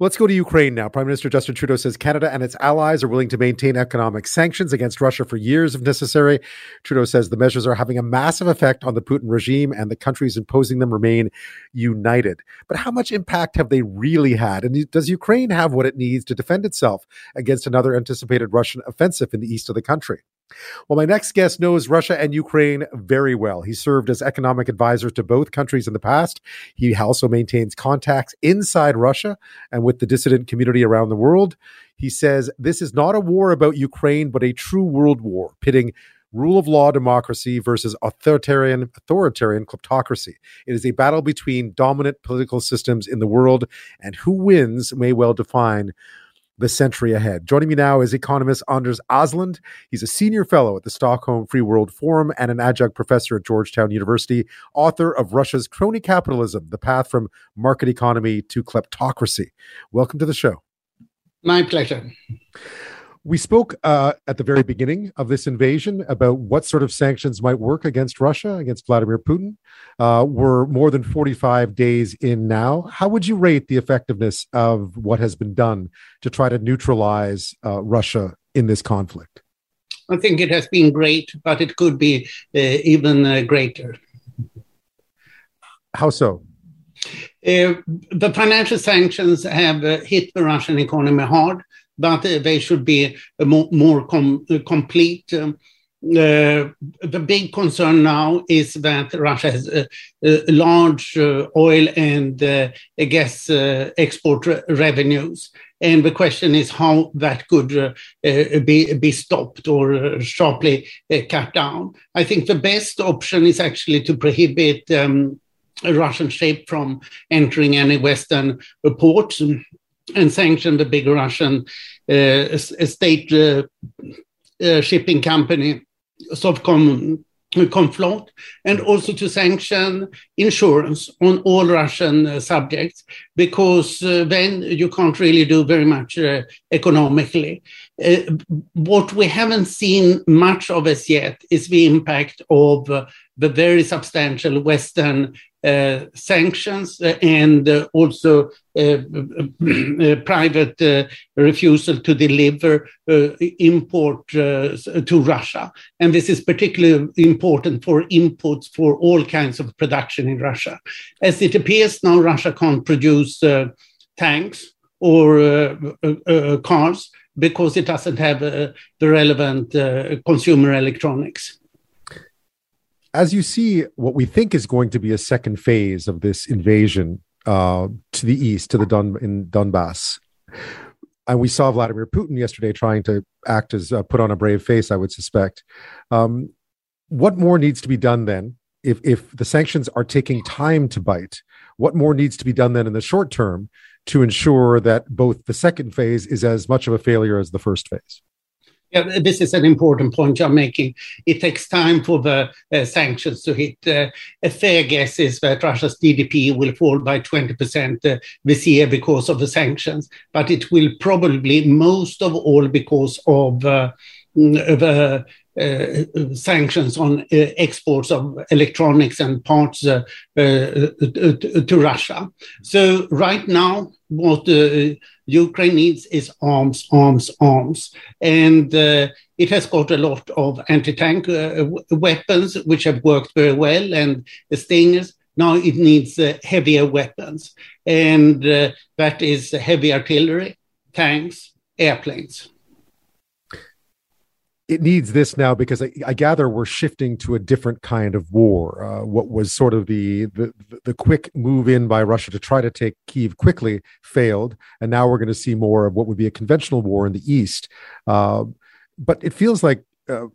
Let's go to Ukraine now. Prime Minister Justin Trudeau says Canada and its allies are willing to maintain economic sanctions against Russia for years if necessary. Trudeau says the measures are having a massive effect on the Putin regime and the countries imposing them remain united. But how much impact have they really had? And does Ukraine have what it needs to defend itself against another anticipated Russian offensive in the east of the country? Well, my next guest knows Russia and Ukraine very well. He served as economic advisor to both countries in the past. He also maintains contacts inside Russia and with the dissident community around the world. He says this is not a war about Ukraine, but a true world war, pitting rule of law democracy versus authoritarian authoritarian kleptocracy. It is a battle between dominant political systems in the world, and who wins may well define the century ahead. Joining me now is economist Anders Åslund. He's a senior fellow at the Stockholm Free World Forum and an adjunct professor at Georgetown University, author of Russia's Crony Capitalism The Path from Market Economy to Kleptocracy. Welcome to the show. My pleasure. We spoke uh, at the very beginning of this invasion about what sort of sanctions might work against Russia, against Vladimir Putin. Uh, we're more than 45 days in now. How would you rate the effectiveness of what has been done to try to neutralize uh, Russia in this conflict? I think it has been great, but it could be uh, even uh, greater. How so? Uh, the financial sanctions have hit the Russian economy hard but they should be more, more com complete. Um, uh, the big concern now is that Russia has uh, uh, large oil and gas export re revenues. And the question is how that could uh, uh, be, be stopped or uh, sharply cut down. I think the best option is actually to prohibit um, Russian ship from entering any Western ports and sanction the big Russian uh, state uh, uh, shipping company, Sovcom Conflot, and also to sanction insurance on all Russian uh, subjects, because uh, then you can't really do very much uh, economically. what we haven't seen much of as yet is the impact of the very substantial Western Uh, sanctions uh, and uh, also uh, uh private refusal to deliver import to Russia. And this is particularly important for inputs for all kinds of production in Russia. As it appears now, Russia can't produce tanks or cars because it doesn't have the relevant consumer electronics as you see what we think is going to be a second phase of this invasion uh, to the east, to the Don in Donbass, and we saw Vladimir Putin yesterday trying to act as uh, put on a brave face. I would suspect. Um, what more needs to be done then? If if the sanctions are taking time to bite, what more needs to be done then in the short term to ensure that both the second phase is as much of a failure as the first phase? Yeah, this is an important point you're making. It takes time for the uh, sanctions to hit. Uh, a fair guess is that Russia's GDP will fall by 20% uh, this year because of the sanctions, but it will probably most of all because of the uh, Uh, sanctions on uh, exports of electronics and parts uh, uh to, Russia. So right now, what uh, Ukraine needs is arms, arms, arms, and it has got a lot of anti-tank weapons, which have worked very well, and the Stingers. Now it needs heavier weapons, and that is heavy artillery, tanks, airplanes it needs this now because I, I, gather we're shifting to a different kind of war. Uh, what was sort of the, the the quick move in by Russia to try to take Kiev quickly failed, and now we're going to see more of what would be a conventional war in the east. Uh, but it feels like. Uh,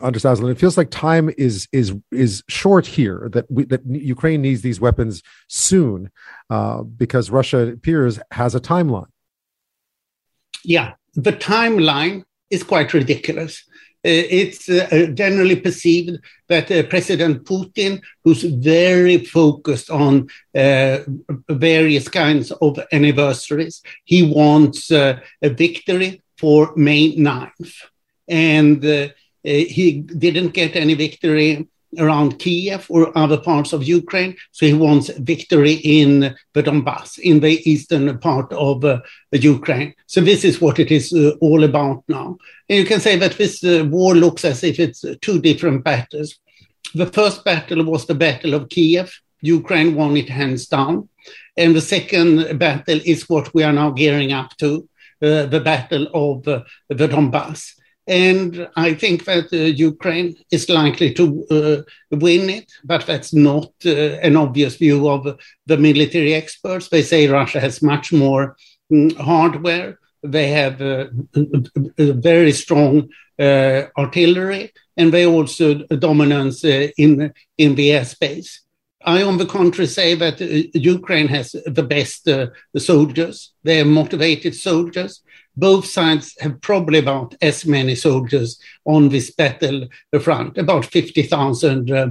Anders Åslund, it feels like time is is is short here. That we, that Ukraine needs these weapons soon, uh, because Russia appears has a timeline. Yeah, the timeline is quite ridiculous. Uh, it's uh, generally perceived that uh, President Putin, who's very focused on various kinds of anniversaries, he wants a victory for May 9th. And he didn't get any victory around Kiev or other parts of Ukraine. So he wants victory in the Donbass, in the eastern part of uh, Ukraine. So this is what it is uh, all about now. And you can say that this uh, war looks as if it's two different battles. The first battle was the Battle of Kiev. Ukraine won it hands down. And the second battle is what we are now gearing up to, uh, the Battle of uh, the Donbass. And I think that uh, Ukraine is likely to uh, win it, but that's not uh, an obvious view of the military experts. They say Russia has much more um, hardware. They have uh, very strong uh, artillery, and they also dominance uh, in in the airspace. I, on the contrary, say that Ukraine has the best soldiers. They are motivated soldiers both sides have probably about as many soldiers on this battle front, about 50,000 uh,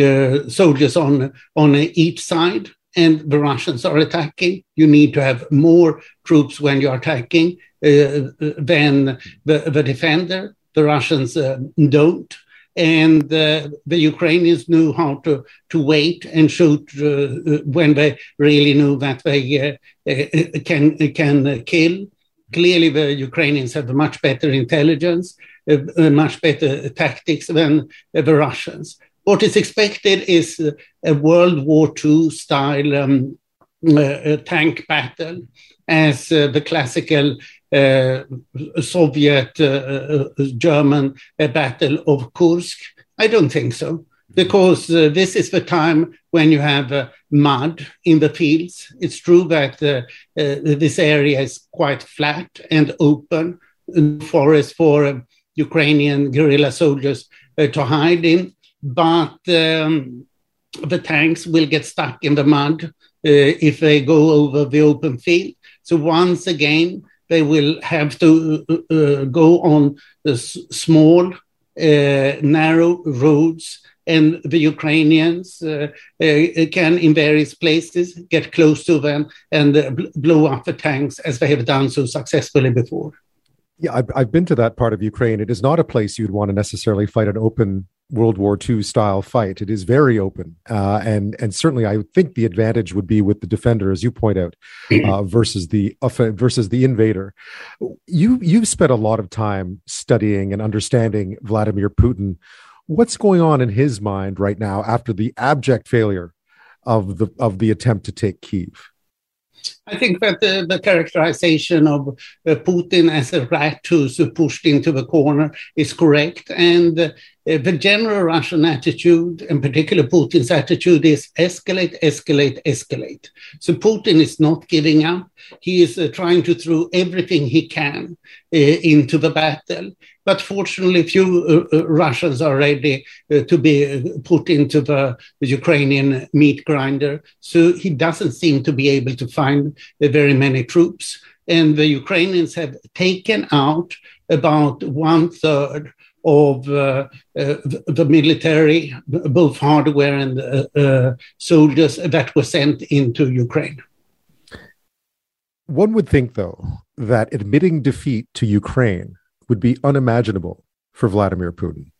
uh, soldiers on, on each side. And the Russians are attacking. You need to have more troops when you're attacking uh, than the, the defender. The Russians uh, don't and uh, the Ukrainians knew how to, to wait and shoot uh, when they really knew that they uh, can can kill. Clearly, the Ukrainians have much better intelligence, uh, much better tactics than uh, the Russians. What is expected is a World War II style um, uh, tank battle, as uh, the classical uh, Soviet uh, German battle of Kursk. I don't think so because uh, this is the time when you have uh, mud in the fields. It's true that uh, uh this area is quite flat and open forest for uh, Ukrainian guerrilla soldiers uh, to hide in, but um, the tanks will get stuck in the mud if they go over the open field. So once again, they will have to go on the small, narrow roads and the Ukrainians uh, uh, can, in various places, get close to them and uh, blow up the tanks as they have done so successfully before. Yeah, I've, I've been to that part of Ukraine. It is not a place you'd want to necessarily fight an open World War II style fight. It is very open, uh, and and certainly I think the advantage would be with the defender, as you point out, uh, versus the versus the invader. You you've spent a lot of time studying and understanding Vladimir Putin what's going on in his mind right now after the abject failure of the of the attempt to take Kiev? I think that the, the characterization of uh, Putin as a rat who's pushed into the corner is correct. And uh, the general Russian attitude, in particular Putin's attitude, is escalate, escalate, escalate. So Putin is not giving up. He is uh, trying to throw everything he can uh, into the battle. But fortunately, few uh, uh, Russians are ready to be put into the, Ukrainian meat grinder. So he doesn't seem to be able to find very many troops. And the Ukrainians have taken out about one third of uh, uh, the military, both hardware and uh, soldiers that were sent into Ukraine. One would think, though, that admitting defeat to Ukraine would be unimaginable for Vladimir Putin.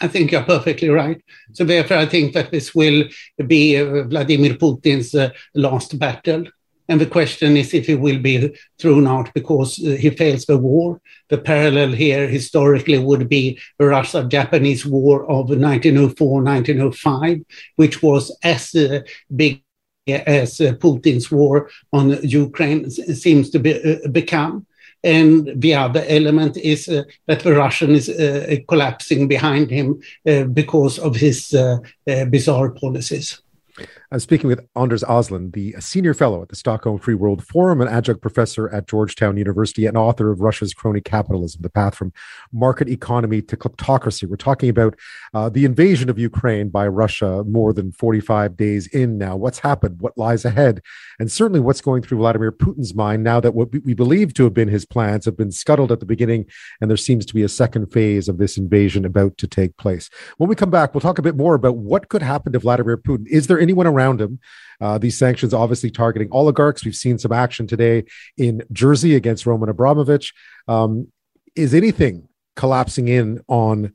I think you're perfectly right. So therefore, I think that this will be uh, Vladimir Putin's uh, last battle. And the question is if he will be thrown out because uh, he fails the war. The parallel here historically would be the Russia-Japanese War of 1904-1905, which was as uh, big as uh, Putin's war on Ukraine seems to be, uh, become. And the other element is uh, that the Russian is uh, collapsing behind him because of his bizarre policies. I'm speaking with Anders Åslund, the senior fellow at the Stockholm Free World Forum, an adjunct professor at Georgetown University, and author of Russia's Crony Capitalism The Path from Market Economy to Kleptocracy. We're talking about uh, the invasion of Ukraine by Russia more than 45 days in now. What's happened? What lies ahead? And certainly what's going through Vladimir Putin's mind now that what we believe to have been his plans have been scuttled at the beginning, and there seems to be a second phase of this invasion about to take place. When we come back, we'll talk a bit more about what could happen to Vladimir Putin. Is there anyone around? Around him. Uh, these sanctions obviously targeting oligarchs. We've seen some action today in Jersey against Roman Abramovich. Um, is anything collapsing in on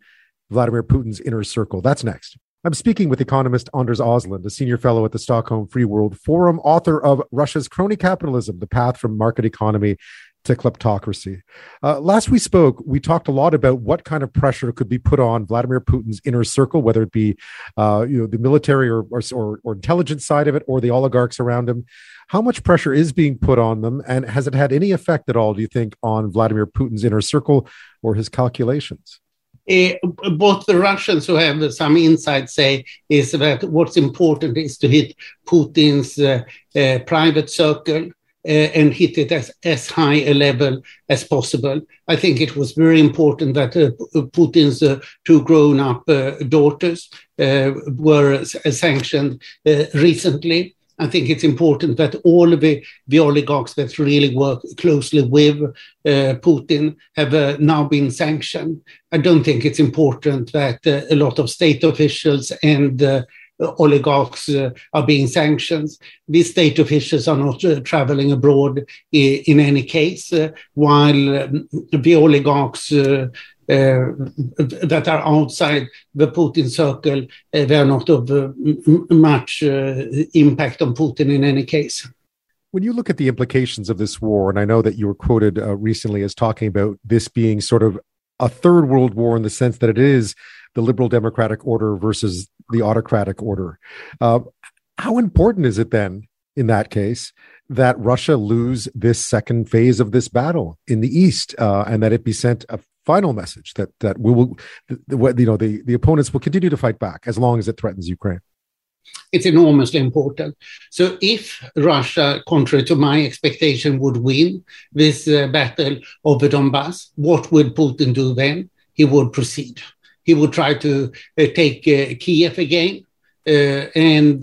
Vladimir Putin's inner circle. That's next. I'm speaking with economist Anders Åslund, a senior fellow at the Stockholm Free World Forum, author of Russia's Crony Capitalism The Path from Market Economy to Kleptocracy. Uh, last we spoke, we talked a lot about what kind of pressure could be put on Vladimir Putin's inner circle, whether it be uh, you know, the military or, or, or intelligence side of it or the oligarchs around him. How much pressure is being put on them? And has it had any effect at all, do you think, on Vladimir Putin's inner circle or his calculations? uh, both the Russians who have some insight say is that what's important is to hit Putin's uh, uh, private circle and hit it as, as high a level as possible. I think it was very important that uh, Putin's uh, two grown up daughters were sanctioned recently. I think it's important that all of the, the oligarchs that really work closely with uh, Putin have uh, now been sanctioned. I don't think it's important that uh, a lot of state officials and uh, oligarchs uh, are being sanctioned. These state officials are not uh, traveling abroad in, any case, while um, the oligarchs uh, that are outside the Putin circle, uh, they are not of uh, much impact on Putin in any case. When you look at the implications of this war, and I know that you were quoted uh, recently as talking about this being sort of a third world war in the sense that it is the liberal democratic order versus the autocratic order. Uh, how important is it then, in that case, that Russia lose this second phase of this battle in the east, uh, and that it be sent a final message that that we will, you know, the the opponents will continue to fight back as long as it threatens Ukraine. It's enormously important. So, if Russia, contrary to my expectation, would win this uh, battle over Donbass, what would Putin do then? He would proceed. He would try to uh, take uh, Kiev again, uh, and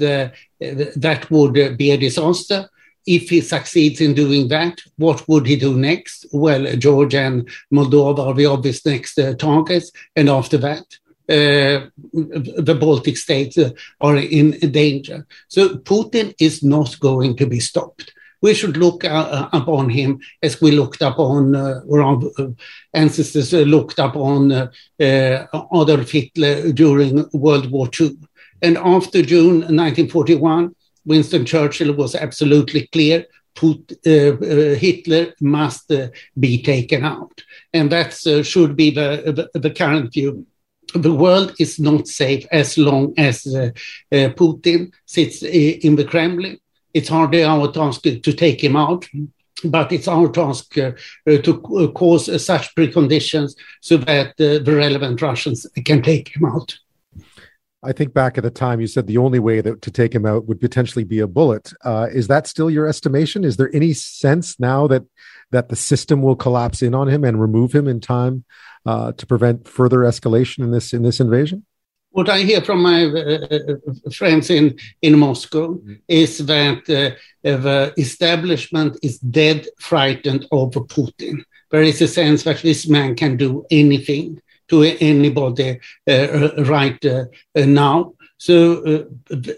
that would be a disaster if he succeeds in doing that, what would he do next? Well, Georgia and Moldova are the obvious next uh, targets. And after that, uh, the Baltic states uh, are in danger. So Putin is not going to be stopped. We should look uh, uh upon him as we looked upon, uh, our ancestors looked upon Adolf Hitler during World War II. And after June 1941, Winston Churchill was absolutely clear. Put, uh, uh, Hitler must uh, be taken out. And that should be the, the, the, current view. The world is not safe as long as Putin sits in the Kremlin. It's hardly our task to, take him out but it's our task uh, to uh, cause uh, such preconditions so that the relevant Russians can take him out. I think back at the time you said the only way that to take him out would potentially be a bullet. Uh, is that still your estimation? Is there any sense now that that the system will collapse in on him and remove him in time uh, to prevent further escalation in this in this invasion? What I hear from my uh, uh friends in in Moscow mm-hmm. is that uh, the establishment is dead frightened of Putin. There is a sense that this man can do anything to anybody uh, uh, right uh, now. So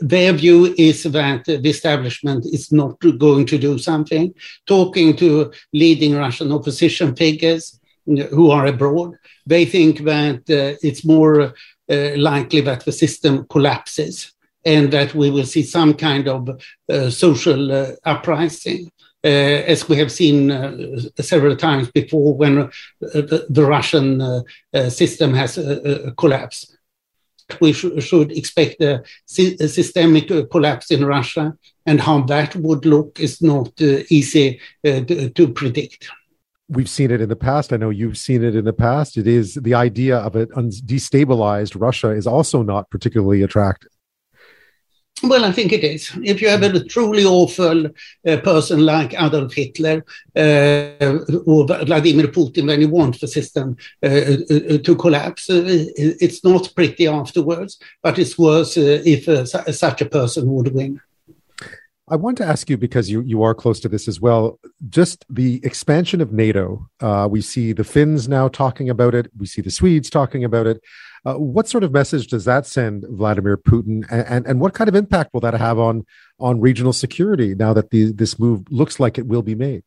their view is that the establishment is not going to do something. Talking to leading Russian opposition figures who are abroad, they think that it's more likely that the system collapses and that we will see some kind of uh, social uh, uprising. Uh, as we have seen uh, several times before when uh, the, the, Russian system has collapsed. We sh should expect a, a, systemic collapse in Russia, and how that would look is not easy to, to predict we've seen it in the past. I know you've seen it in the past. It is the idea of an destabilized Russia is also not particularly attractive. Well, I think it is. If you have a truly awful uh, person like Adolf Hitler uh, or Vladimir Putin, when you want the system uh, uh to collapse, uh, it's not pretty afterwards, but it's worse uh, if such a person would win. I want to ask you because you you are close to this as well. Just the expansion of NATO. Uh, we see the Finns now talking about it. We see the Swedes talking about it. Uh, what sort of message does that send Vladimir Putin, and, and, and what kind of impact will that have on on regional security now that the, this move looks like it will be made?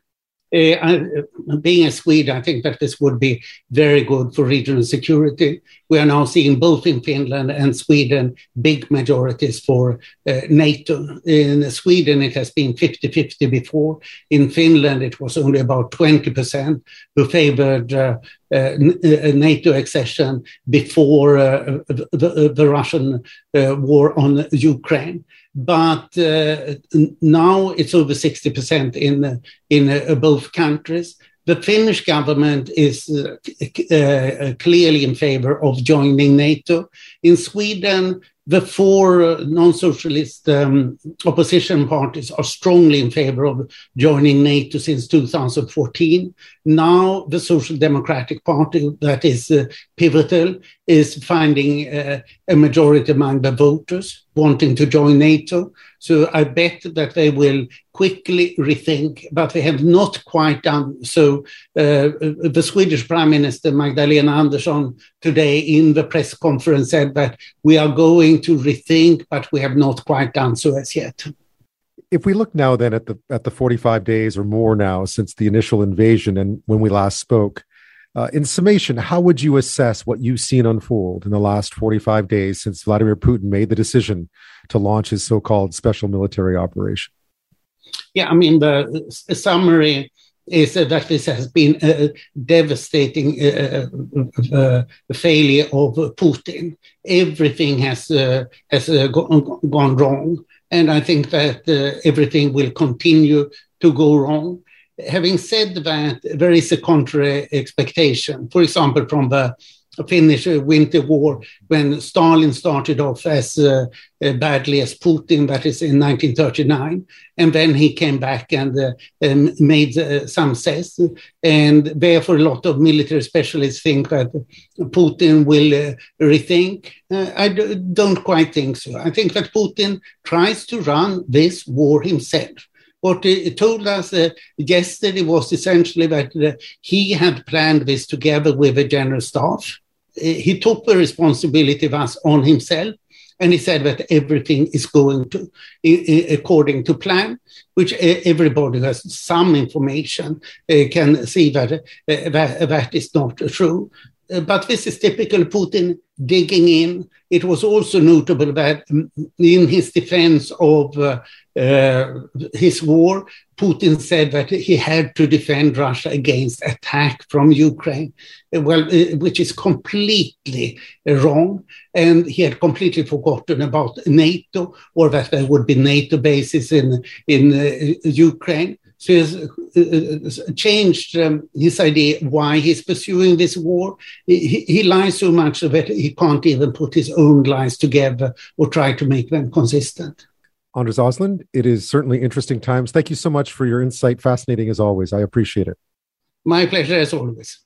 Uh, being a Swede, I think that this would be very good for regional security. We are now seeing both in Finland and Sweden big majorities for uh, NATO. In Sweden, it has been 50 50 before. In Finland, it was only about 20% who favored uh, uh, NATO accession before uh, the, the, Russian uh, war on Ukraine but uh, now it's over 60% in, in uh, both countries. The Finnish government is uh, uh, clearly in favor of joining NATO. In Sweden, the four non-socialist um, opposition parties are strongly in favor of joining NATO since 2014. Now the Social Democratic Party, that is uh, pivotal, is finding uh, a majority among the voters wanting to join NATO. So I bet that they will quickly rethink, but they have not quite done so. Uh, the Swedish Prime Minister Magdalena Andersson today in the press conference said that we are going to rethink, but we have not quite done so as yet. If we look now then at the at the 45 days or more now since the initial invasion and when we last spoke, uh, in summation, how would you assess what you've seen unfold in the last 45 days since Vladimir Putin made the decision to launch his so called special military operation? Yeah, I mean, the summary is that this has been a devastating uh, uh, uh, failure of Putin. Everything has, uh, has uh, gone, gone wrong. And I think that uh, everything will continue to go wrong having said that, there is a contrary expectation. For example, from the Finnish Winter War, when Stalin started off as uh, uh, badly as Putin, that is in 1939, and then he came back and uh, um, made uh, some success. And therefore, a lot of military specialists think that Putin will uh, rethink. Uh, I d- don't quite think so. I think that Putin tries to run this war himself what he told us uh, yesterday was essentially that uh, he had planned this together with the general staff. Uh, he took the responsibility of us on himself, and he said that everything is going to according to plan, which everybody who has some information uh, can see that, uh, that that is not true. Uh, but this is typical Putin digging in. It was also notable that in his defense of uh, uh, his war, Putin said that he had to defend Russia against attack from Ukraine, uh, well, uh, which is completely wrong. And he had completely forgotten about NATO or that there would be NATO bases in, in Ukraine. So he's uh, changed um, his idea why he's pursuing this war. He, he, lies so much that he can't even put his own lies together or try to make them consistent. Anders Åslund, it is certainly interesting times. Thank you so much for your insight. Fascinating as always. I appreciate it. My pleasure as always.